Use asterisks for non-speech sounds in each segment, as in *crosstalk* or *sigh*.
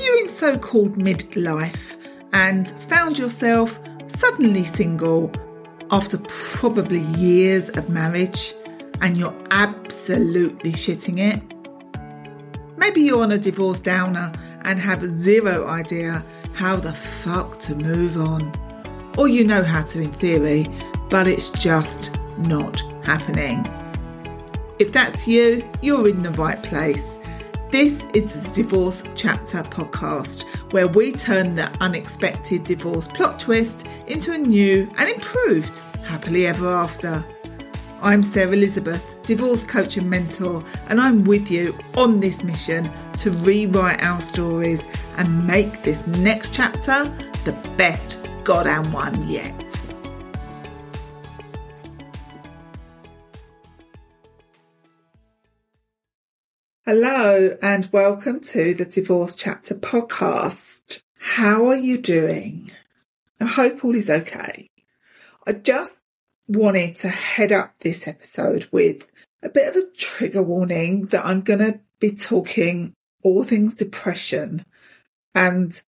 you in so called midlife and found yourself suddenly single after probably years of marriage and you're absolutely shitting it? Maybe you're on a divorce downer and have zero idea how the fuck to move on. Or you know how to in theory, but it's just not happening. If that's you, you're in the right place. This is the Divorce Chapter podcast, where we turn the unexpected divorce plot twist into a new and improved happily ever after. I'm Sarah Elizabeth, divorce coach and mentor, and I'm with you on this mission to rewrite our stories and make this next chapter the best goddamn one yet. Hello, and welcome to the Divorce Chapter podcast. How are you doing? I hope all is okay. I just wanted to head up this episode with a bit of a trigger warning that I'm going to be talking all things depression. And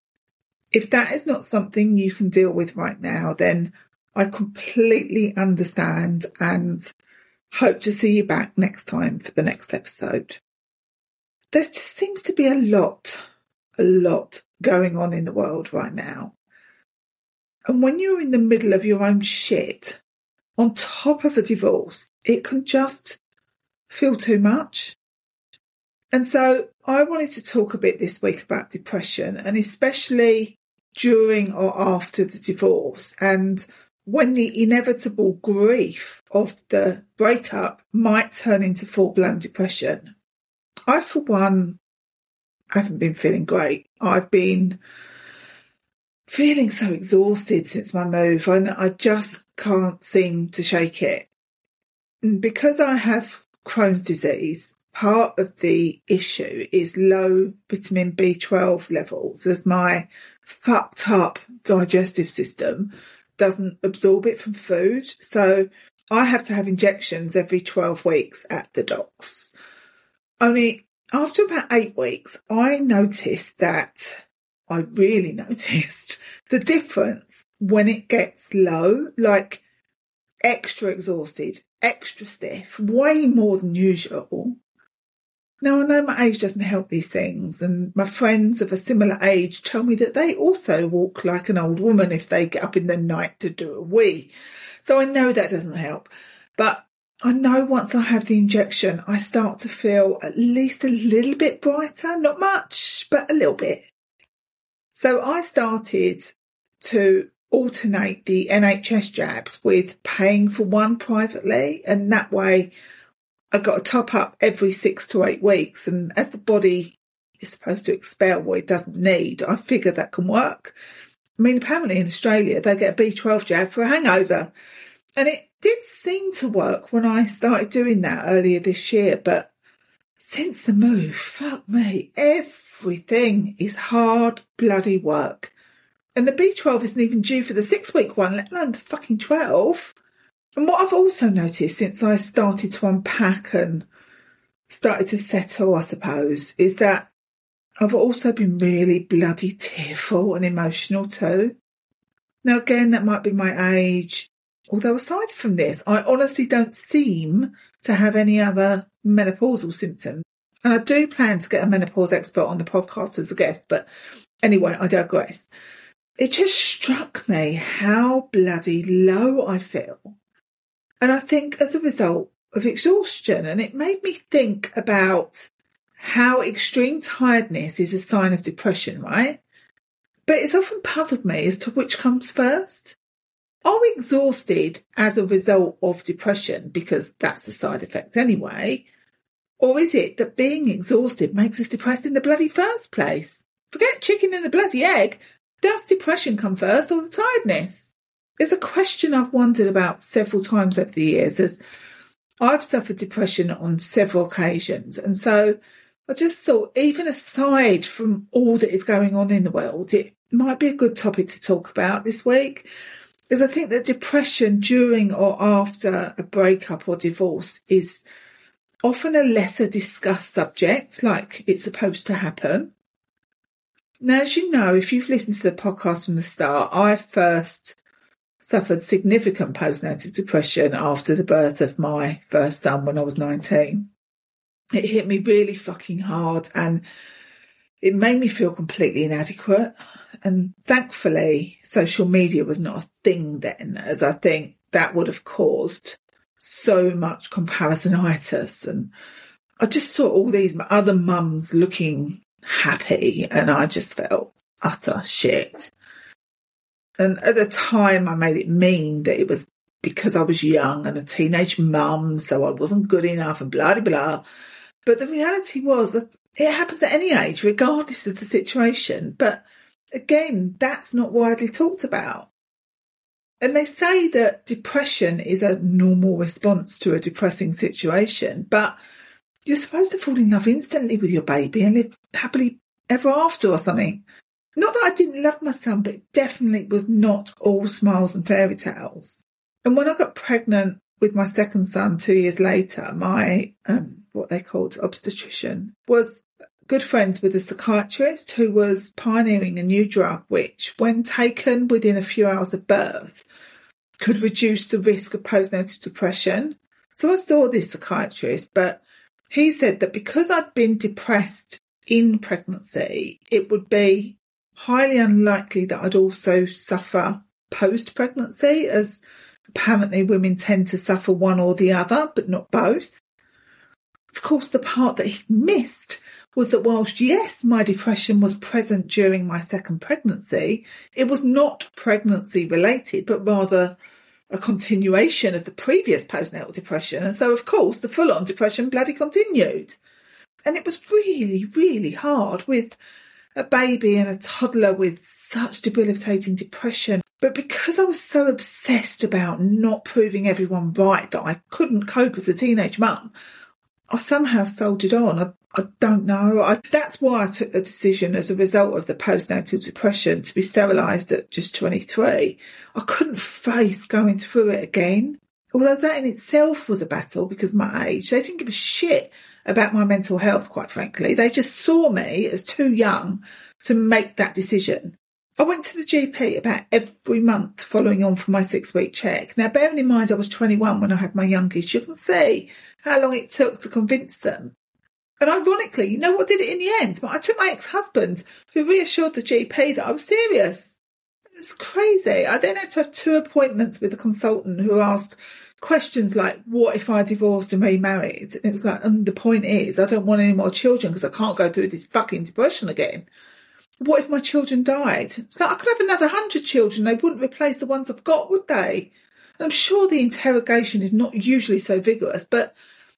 if that is not something you can deal with right now, then I completely understand and hope to see you back next time for the next episode there just seems to be a lot, a lot going on in the world right now. And when you're in the middle of your own shit, on top of a divorce, it can just feel too much. And so I wanted to talk a bit this week about depression and especially during or after the divorce and when the inevitable grief of the breakup might turn into full blown depression. I, for one, haven't been feeling great. I've been feeling so exhausted since my move and I just can't seem to shake it. And because I have Crohn's disease, part of the issue is low vitamin B12 levels as my fucked up digestive system doesn't absorb it from food. So I have to have injections every 12 weeks at the docks. Only after about eight weeks, I noticed that I really *laughs* noticed the difference when it gets low, like extra exhausted, extra stiff, way more than usual. Now, I know my age doesn't help these things, and my friends of a similar age tell me that they also walk like an old woman if they get up in the night to do a wee. So I know that doesn't help. But I know once I have the injection, I start to feel at least a little bit brighter, not much, but a little bit. So I started to alternate the NHS jabs with paying for one privately. And that way I got a top up every six to eight weeks. And as the body is supposed to expel what it doesn't need, I figure that can work. I mean, apparently in Australia, they get a B12 jab for a hangover. And it did seem to work when I started doing that earlier this year, but since the move, fuck me, everything is hard bloody work. And the B12 isn't even due for the six week one, let alone the fucking 12. And what I've also noticed since I started to unpack and started to settle, I suppose, is that I've also been really bloody tearful and emotional too. Now, again, that might be my age. Although aside from this, I honestly don't seem to have any other menopausal symptoms. And I do plan to get a menopause expert on the podcast as a guest, but anyway, I digress. It just struck me how bloody low I feel. And I think as a result of exhaustion, and it made me think about how extreme tiredness is a sign of depression, right? But it's often puzzled me as to which comes first. Are we exhausted as a result of depression because that's a side effect anyway? Or is it that being exhausted makes us depressed in the bloody first place? Forget chicken and the bloody egg. Does depression come first or the tiredness? It's a question I've wondered about several times over the years as I've suffered depression on several occasions. And so I just thought, even aside from all that is going on in the world, it might be a good topic to talk about this week is I think that depression during or after a breakup or divorce is often a lesser discussed subject, like it's supposed to happen. Now, as you know, if you've listened to the podcast from the start, I first suffered significant postnatal depression after the birth of my first son when I was 19. It hit me really fucking hard and it made me feel completely inadequate. And thankfully, social media was not a thing then, as I think that would have caused so much comparisonitis. And I just saw all these other mums looking happy, and I just felt utter shit. And at the time, I made it mean that it was because I was young and a teenage mum, so I wasn't good enough and blah, blah, blah. But the reality was that it happens at any age, regardless of the situation. But again, that's not widely talked about. And they say that depression is a normal response to a depressing situation, but you're supposed to fall in love instantly with your baby and live happily ever after or something. Not that I didn't love my son, but it definitely was not all smiles and fairy tales. And when I got pregnant with my second son two years later, my um, what they called obstetrician was good friends with a psychiatrist who was pioneering a new drug which, when taken within a few hours of birth, could reduce the risk of postnatal depression. So I saw this psychiatrist, but he said that because I'd been depressed in pregnancy, it would be highly unlikely that I'd also suffer post pregnancy, as apparently women tend to suffer one or the other, but not both. Of course, the part that he missed was that whilst yes, my depression was present during my second pregnancy, it was not pregnancy related, but rather a continuation of the previous postnatal depression. And so, of course, the full on depression bloody continued. And it was really, really hard with a baby and a toddler with such debilitating depression. But because I was so obsessed about not proving everyone right that I couldn't cope as a teenage mum, I somehow soldiered on. I, I don't know. I, that's why I took the decision as a result of the postnatal depression to be sterilised at just 23. I couldn't face going through it again. Although that in itself was a battle because my age, they didn't give a shit about my mental health, quite frankly. They just saw me as too young to make that decision. I went to the GP about every month following on from my six week check. Now, bearing in mind I was 21 when I had my youngest, you can see how long it took to convince them. And ironically, you know what did it in the end? I took my ex-husband who reassured the GP that I was serious. It was crazy. I then had to have two appointments with a consultant who asked questions like, what if I divorced and remarried? And it was like, and the point is, I don't want any more children because I can't go through this fucking depression again. What if my children died? It's like, I could have another hundred children. They wouldn't replace the ones I've got, would they? And I'm sure the interrogation is not usually so vigorous, but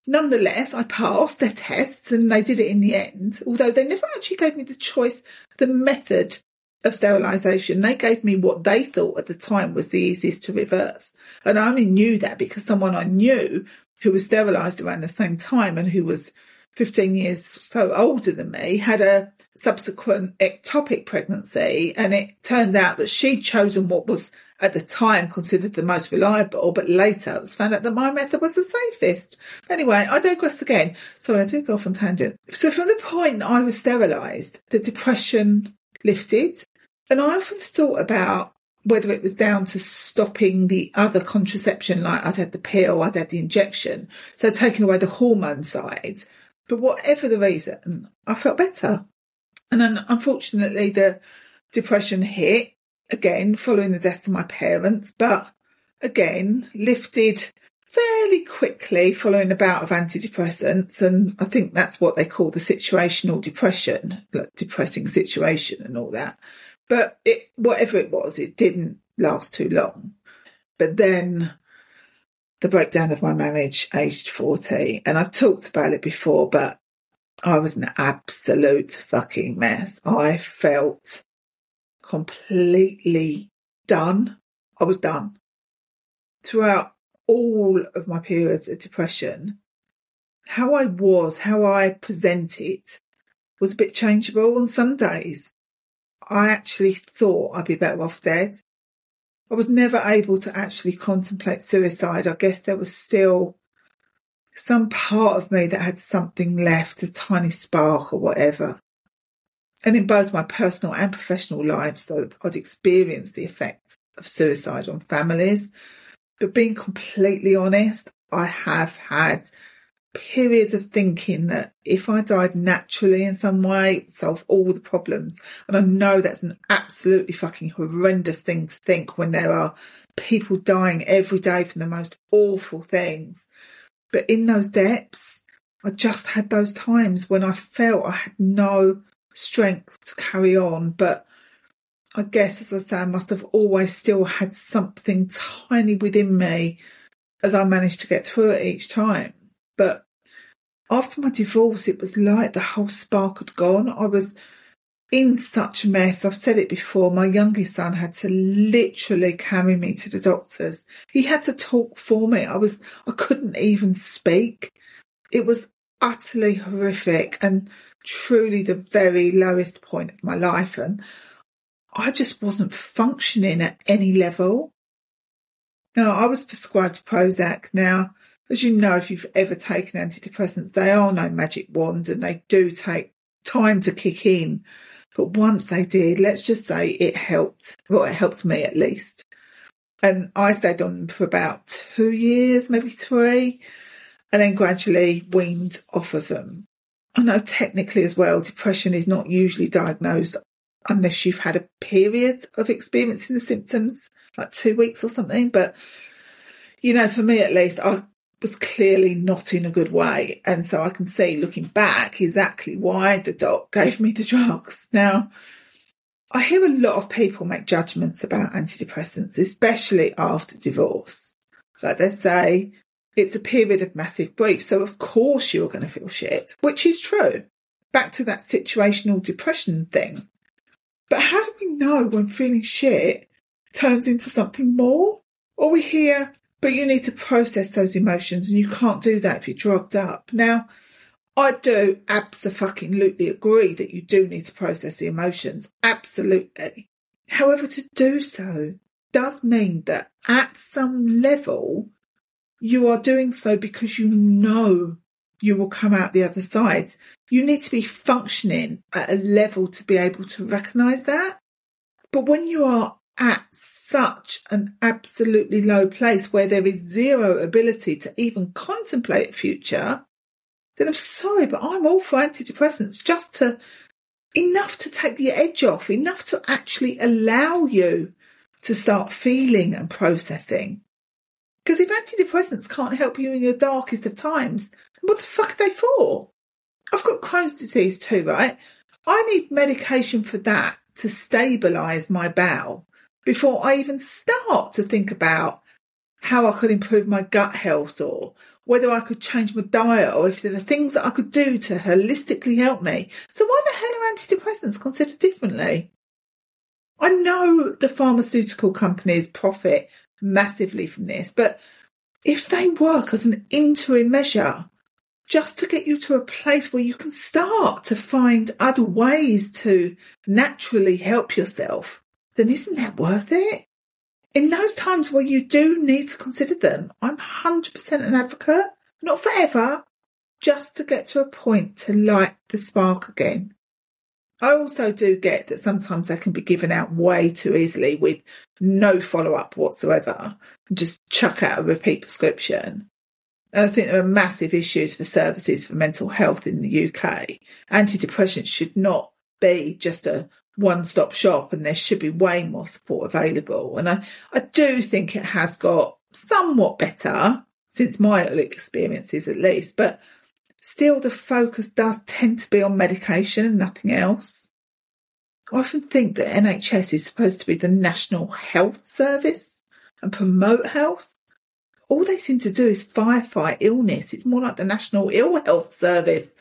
nonetheless, I passed their tests and they did it in the end. Although they never actually gave me the choice of the method of sterilisation. They gave me what they thought at the time was the easiest to reverse. And I only knew that because someone I knew who was sterilised around the same time and who was 15 years so older than me had a subsequent ectopic pregnancy. And it turned out that she'd chosen what was at the time considered the most reliable, but later it was found out that my method was the safest. Anyway, I digress again. Sorry, I do go off on tangent. So from the point that I was sterilised, the depression lifted. And I often thought about whether it was down to stopping the other contraception, like I'd had the pill, I'd had the injection, so taking away the hormone side. But whatever the reason, I felt better. And then unfortunately, the depression hit again following the death of my parents, but again lifted fairly quickly following a bout of antidepressants. And I think that's what they call the situational depression, like depressing situation and all that. But it, whatever it was, it didn't last too long. But then the breakdown of my marriage aged 40, and I've talked about it before, but I was an absolute fucking mess. I felt completely done. I was done. Throughout all of my periods of depression, how I was, how I presented was a bit changeable on some days. I actually thought I'd be better off dead. I was never able to actually contemplate suicide. I guess there was still some part of me that had something left, a tiny spark or whatever. And in both my personal and professional lives, I'd experienced the effect of suicide on families. But being completely honest, I have had periods of thinking that if I died naturally in some way, solve all the problems. And I know that's an absolutely fucking horrendous thing to think when there are people dying every day from the most awful things. But in those depths, I just had those times when I felt I had no strength to carry on. But I guess, as I say, I must have always still had something tiny within me as I managed to get through it each time. But after my divorce, it was like the whole spark had gone. I was in such a mess. I've said it before. My youngest son had to literally carry me to the doctors. He had to talk for me. I was, I couldn't even speak. It was utterly horrific and truly the very lowest point of my life. And I just wasn't functioning at any level. Now, I was prescribed Prozac. Now, as you know, if you've ever taken antidepressants, they are no magic wand and they do take time to kick in. But once they did, let's just say it helped. Well, it helped me at least. And I stayed on for about two years, maybe three, and then gradually weaned off of them. I know technically as well, depression is not usually diagnosed unless you've had a period of experiencing the symptoms, like two weeks or something. But, you know, for me at least, I was clearly not in a good way. And so I can see looking back exactly why the doc gave me the drugs. Now, I hear a lot of people make judgments about antidepressants, especially after divorce. Like they say, it's a period of massive grief. So of course you're going to feel shit, which is true. Back to that situational depression thing. But how do we know when feeling shit turns into something more? Or we hear, but you need to process those emotions and you can't do that if you're drugged up. Now, I do absolutely agree that you do need to process the emotions. Absolutely. However, to do so does mean that at some level, you are doing so because you know you will come out the other side. You need to be functioning at a level to be able to recognize that. But when you are at such an absolutely low place where there is zero ability to even contemplate future, then I'm sorry, but I'm all for antidepressants just to enough to take the edge off, enough to actually allow you to start feeling and processing. Because if antidepressants can't help you in your darkest of times, what the fuck are they for? I've got Crohn's disease too, right? I need medication for that to stabilise my bowel before I even start to think about how I could improve my gut health or whether I could change my diet or if there are things that I could do to holistically help me. So why the hell are antidepressants considered differently? I know the pharmaceutical companies profit massively from this, but if they work as an interim measure, just to get you to a place where you can start to find other ways to naturally help yourself, then isn't that worth it? In those times where you do need to consider them, I'm 100% an advocate, not forever, just to get to a point to light the spark again. I also do get that sometimes they can be given out way too easily with no follow up whatsoever just chuck out a repeat prescription. And I think there are massive issues for services for mental health in the UK. Antidepressants should not be just a one stop shop and there should be way more support available. And I, I do think it has got somewhat better since my experiences at least, but still the focus does tend to be on medication and nothing else. I often think that NHS is supposed to be the national health service and promote health. All they seem to do is firefight illness. It's more like the National Ill Health Service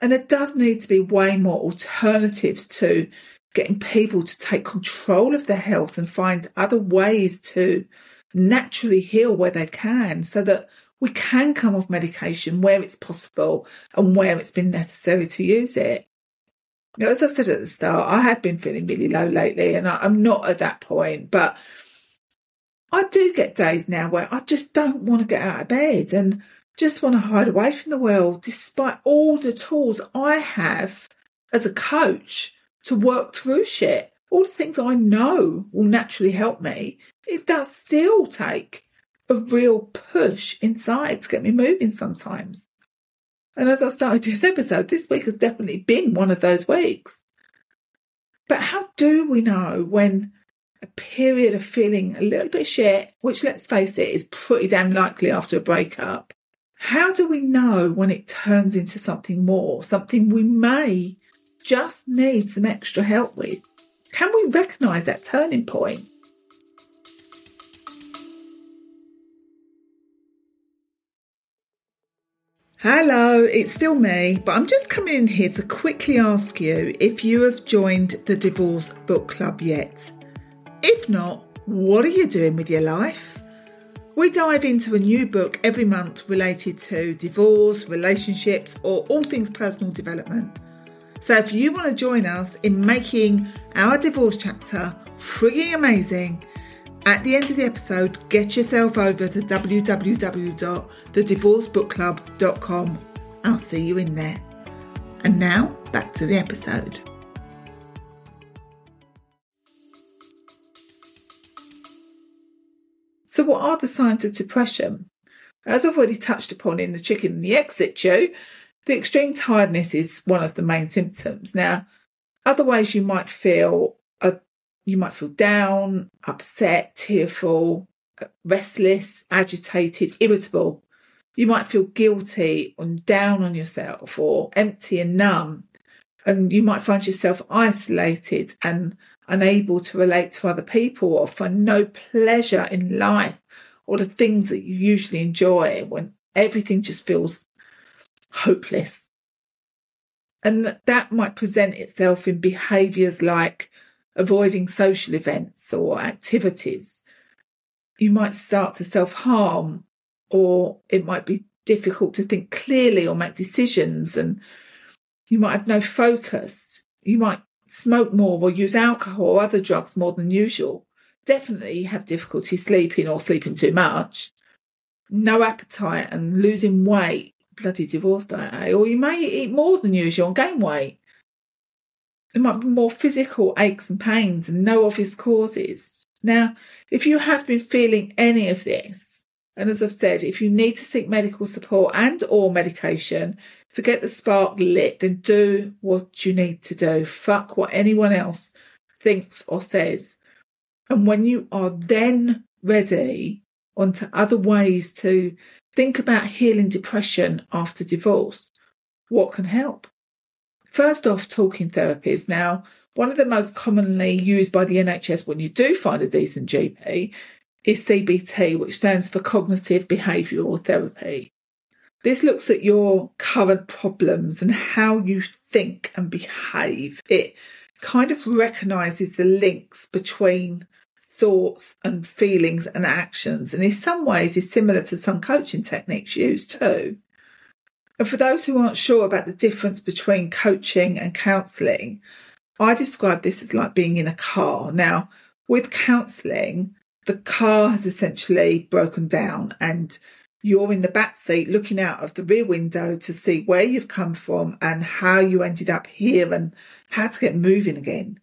and there does need to be way more alternatives to getting people to take control of their health and find other ways to naturally heal where they can so that we can come off medication where it's possible and where it's been necessary to use it. You know, as I said at the start, I have been feeling really low lately and I, am not at that point, but I do get days now where I just don't want to get out of bed and just want to hide away from the world, despite all the tools I have as a coach to work through shit. All the things I know will naturally help me. It does still take a real push inside to get me moving sometimes. And as I started this episode, this week has definitely been one of those weeks. But how do we know when a period of feeling a little bit shit, which let's face it is pretty damn likely after a breakup, how do we know when it turns into something more, something we may just need some extra help with? Can we recognise that turning point? Hello, it's still me, but I'm just coming in here to quickly ask you if you have joined the Divorce Book Club yet. If not, what are you doing with your life? We dive into a new book every month related to divorce, relationships, or all things personal development. So if you want to join us in making our divorce chapter frigging amazing, at the end of the episode, get yourself over to www.thedivorcebookclub.com. I'll see you in there. And now, back to the episode. So, what are the signs of depression? As I've already touched upon in the chicken and the egg situ, the extreme tiredness is one of the main symptoms. Now, other ways you might feel you might feel down, upset, tearful, restless, agitated, irritable. You might feel guilty and down on yourself or empty and numb. And you might find yourself isolated and unable to relate to other people or find no pleasure in life or the things that you usually enjoy when everything just feels hopeless. And that might present itself in behaviours like avoiding social events or activities. You might start to self harm, or it might be difficult to think clearly or make decisions, and you might have no focus. You might smoke more or use alcohol or other drugs more than usual. Definitely have difficulty sleeping or sleeping too much. No appetite and losing weight. Bloody divorce diet, eh? Or you may eat more than usual and gain weight. There might be more physical aches and pains and no obvious causes. Now, if you have been feeling any of this, and as I've said, if you need to seek medical support and or medication to get the spark lit, then do what you need to do. Fuck what anyone else thinks or says. And when you are then ready onto other ways to think about healing depression after divorce, what can help? First off, talking therapies. Now, one of the most commonly used by the NHS when you do find a decent GP is CBT, which stands for Cognitive Behavioural Therapy. This looks at your current problems and how you think and behave. It kind of recognises the links between thoughts and feelings and actions, and in some ways is similar to some coaching techniques used too. And for those who aren't sure about the difference between coaching and counselling, I describe this as like being in a car. Now, with counselling, the car has essentially broken down and you're in the back seat looking out of the rear window to see where you've come from and how you ended up here and how to get moving again.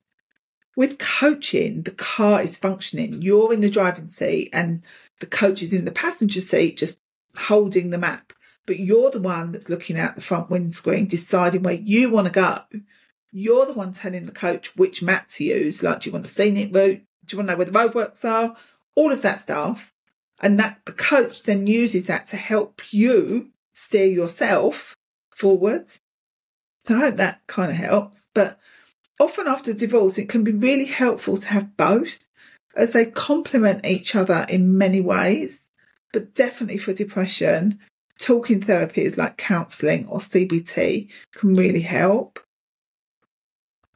With coaching, the car is functioning. You're in the driving seat and the coach is in the passenger seat, just holding the map but you're the one that's looking out the front windscreen, deciding where you want to go. You're the one telling the coach which map to use. Like, do you want the scenic route? Do you want to know where the roadworks are? All of that stuff. And that the coach then uses that to help you steer yourself forwards. So I hope that kind of helps. But often after divorce, it can be really helpful to have both as they complement each other in many ways. But definitely for depression, talking therapies like counselling or CBT can really help.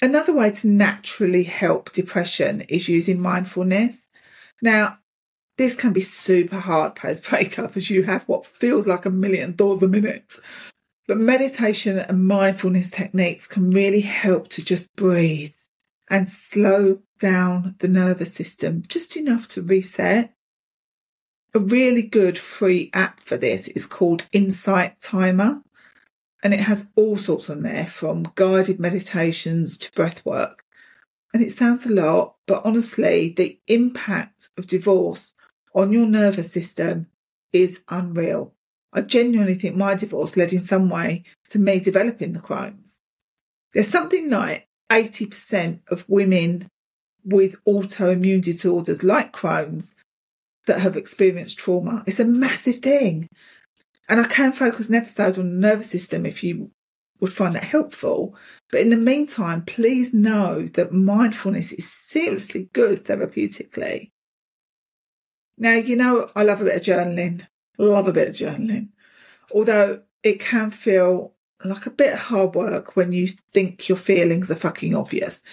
Another way to naturally help depression is using mindfulness. Now, this can be super hard post breakup as you have what feels like a million thoughts a minute. But meditation and mindfulness techniques can really help to just breathe and slow down the nervous system just enough to reset a really good free app for this is called Insight Timer. And it has all sorts on there from guided meditations to breath work. And it sounds a lot, but honestly, the impact of divorce on your nervous system is unreal. I genuinely think my divorce led in some way to me developing the Crohn's. There's something like 80% of women with autoimmune disorders like Crohn's that have experienced trauma. It's a massive thing. And I can focus an episode on the nervous system if you would find that helpful. But in the meantime, please know that mindfulness is seriously good therapeutically. Now, you know, I love a bit of journaling, love a bit of journaling, although it can feel like a bit of hard work when you think your feelings are fucking obvious.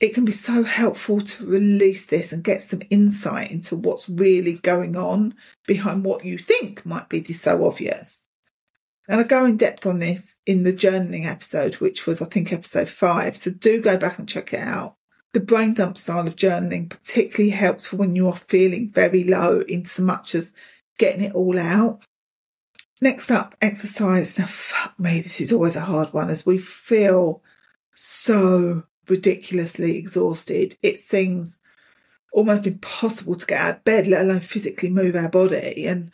It can be so helpful to release this and get some insight into what's really going on behind what you think might be so obvious. And I go in depth on this in the journaling episode, which was, I think, episode five. So do go back and check it out. The brain dump style of journaling particularly helps for when you are feeling very low in so much as getting it all out. Next up, exercise. Now, fuck me, this is always a hard one as we feel so ridiculously exhausted. It seems almost impossible to get out of bed, let alone physically move our body. And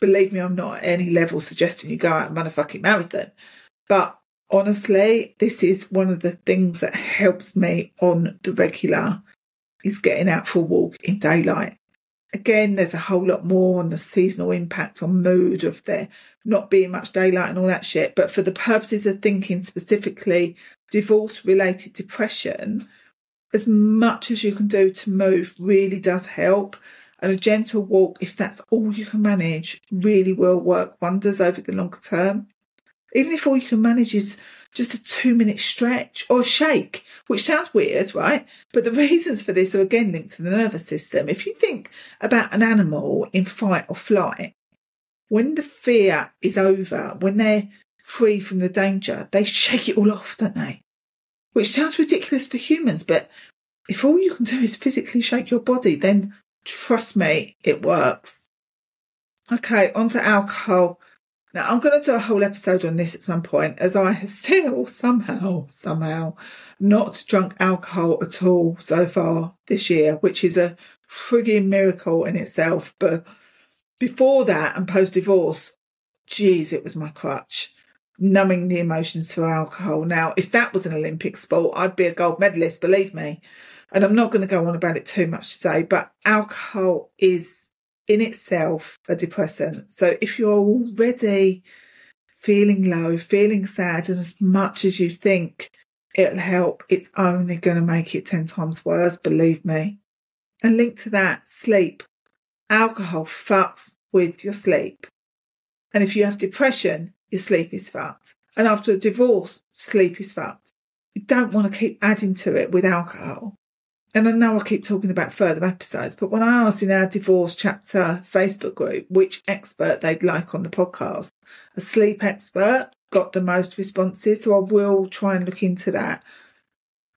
believe me, I'm not at any level suggesting you go out and run a fucking marathon. But honestly, this is one of the things that helps me on the regular is getting out for a walk in daylight. Again, there's a whole lot more on the seasonal impact on mood of there not being much daylight and all that shit. But for the purposes of thinking specifically divorce related depression, as much as you can do to move really does help. And a gentle walk, if that's all you can manage, really will work wonders over the longer term. Even if all you can manage is just a two minute stretch or shake, which sounds weird, right? But the *laughs* reasons for this are again linked to the nervous system. If you think about an animal in fight or flight, when the fear is over, when they're free from the danger, they shake it all off, don't they? Which sounds ridiculous for humans, but if all you can do is physically shake your body, then Trust me, it works. Okay, on to alcohol. Now, I'm going to do a whole episode on this at some point, as I have *laughs* still somehow, somehow not drunk alcohol at all so far this year, which is a frigging miracle in itself. But before that and post divorce, geez, it was my crutch, numbing the emotions through alcohol. Now, if that was an Olympic sport, I'd be a gold medalist, believe me. And I'm not going to go on about it too much today, but alcohol is in itself a depressant. So if you're already feeling low, feeling sad, and as much as you think it'll help, it's only going to make it 10 times worse, believe me. And linked to that, sleep. Alcohol fucks with your sleep. And if you have depression, your sleep is fucked. And after a divorce, sleep is fucked. You don't want to keep adding to it with alcohol and I know I keep talking about further episodes, but when I asked in our divorce chapter Facebook group which expert they'd like on the podcast, a sleep expert got the most responses. So I will try and look into that.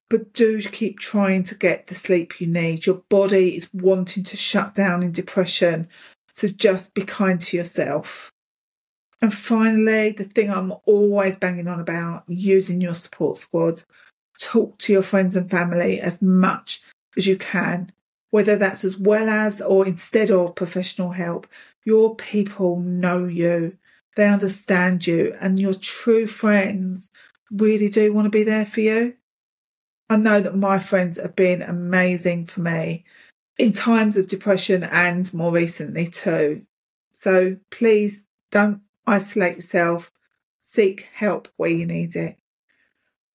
But do keep trying to get the sleep you need. Your body is wanting to shut down in depression. So just be kind to yourself. And finally, the thing I'm always banging on about using your support squad talk to your friends and family as much as you can, whether that's as well as or instead of professional help. Your people know you, they understand you, and your true friends really do want to be there for you. I know that my friends have been amazing for me in times of depression and more recently too. So please don't isolate yourself. Seek help where you need it.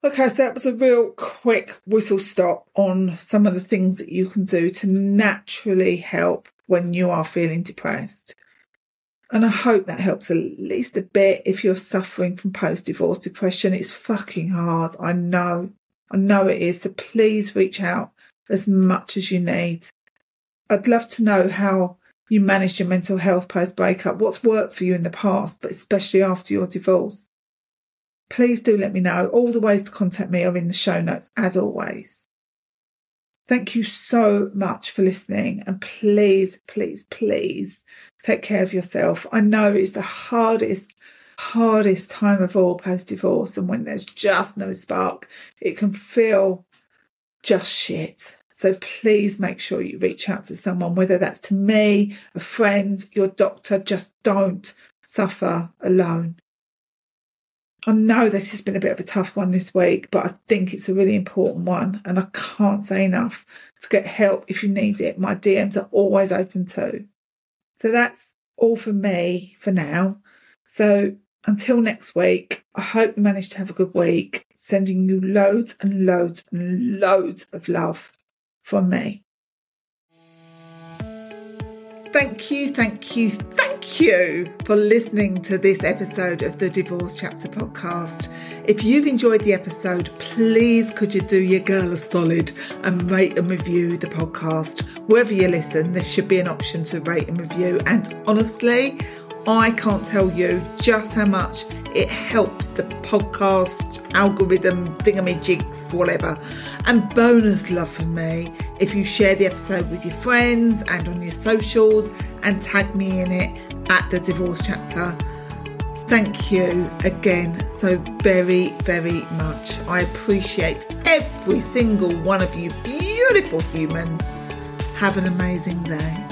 Okay, so that was a real quick whistle stop on some of the things that you can do to naturally help when you are feeling depressed. And I hope that helps at least a bit if you're suffering from post divorce depression. It's fucking hard. I know. I know it is. So please reach out as much as you need. I'd love to know how you managed your mental health post breakup, what's worked for you in the past, but especially after your divorce please do let me know. All the ways to contact me are in the show notes, as always. Thank you so much for listening. And please, please, please take care of yourself. I know it's the hardest hardest time of all post divorce. And when there's just no spark, it can feel just shit. So please make sure you reach out to someone, whether that's to me, a friend, your doctor. Just don't suffer alone. I know this has been a bit of a tough one this week, but I think it's a really important one. And I can't say enough to get help if you need it. My DMs are always open too. So that's all for me for now. So until next week, I hope you managed to have a good week. Sending you loads and loads and loads of love from me. Thank you, thank you, thank you for listening to this episode of the Divorce Chapter podcast. If you've enjoyed the episode, please could you do your girl a solid and rate and review the podcast. Wherever you listen, there should be an option to rate and review. And honestly, I can't tell you just how much it helps the podcast algorithm, thingamajigs, whatever. And bonus love for me if you share the episode with your friends and on your socials and tag me in it at the divorce chapter. Thank you again so very, very much. I appreciate every single one of you beautiful humans. Have an amazing day.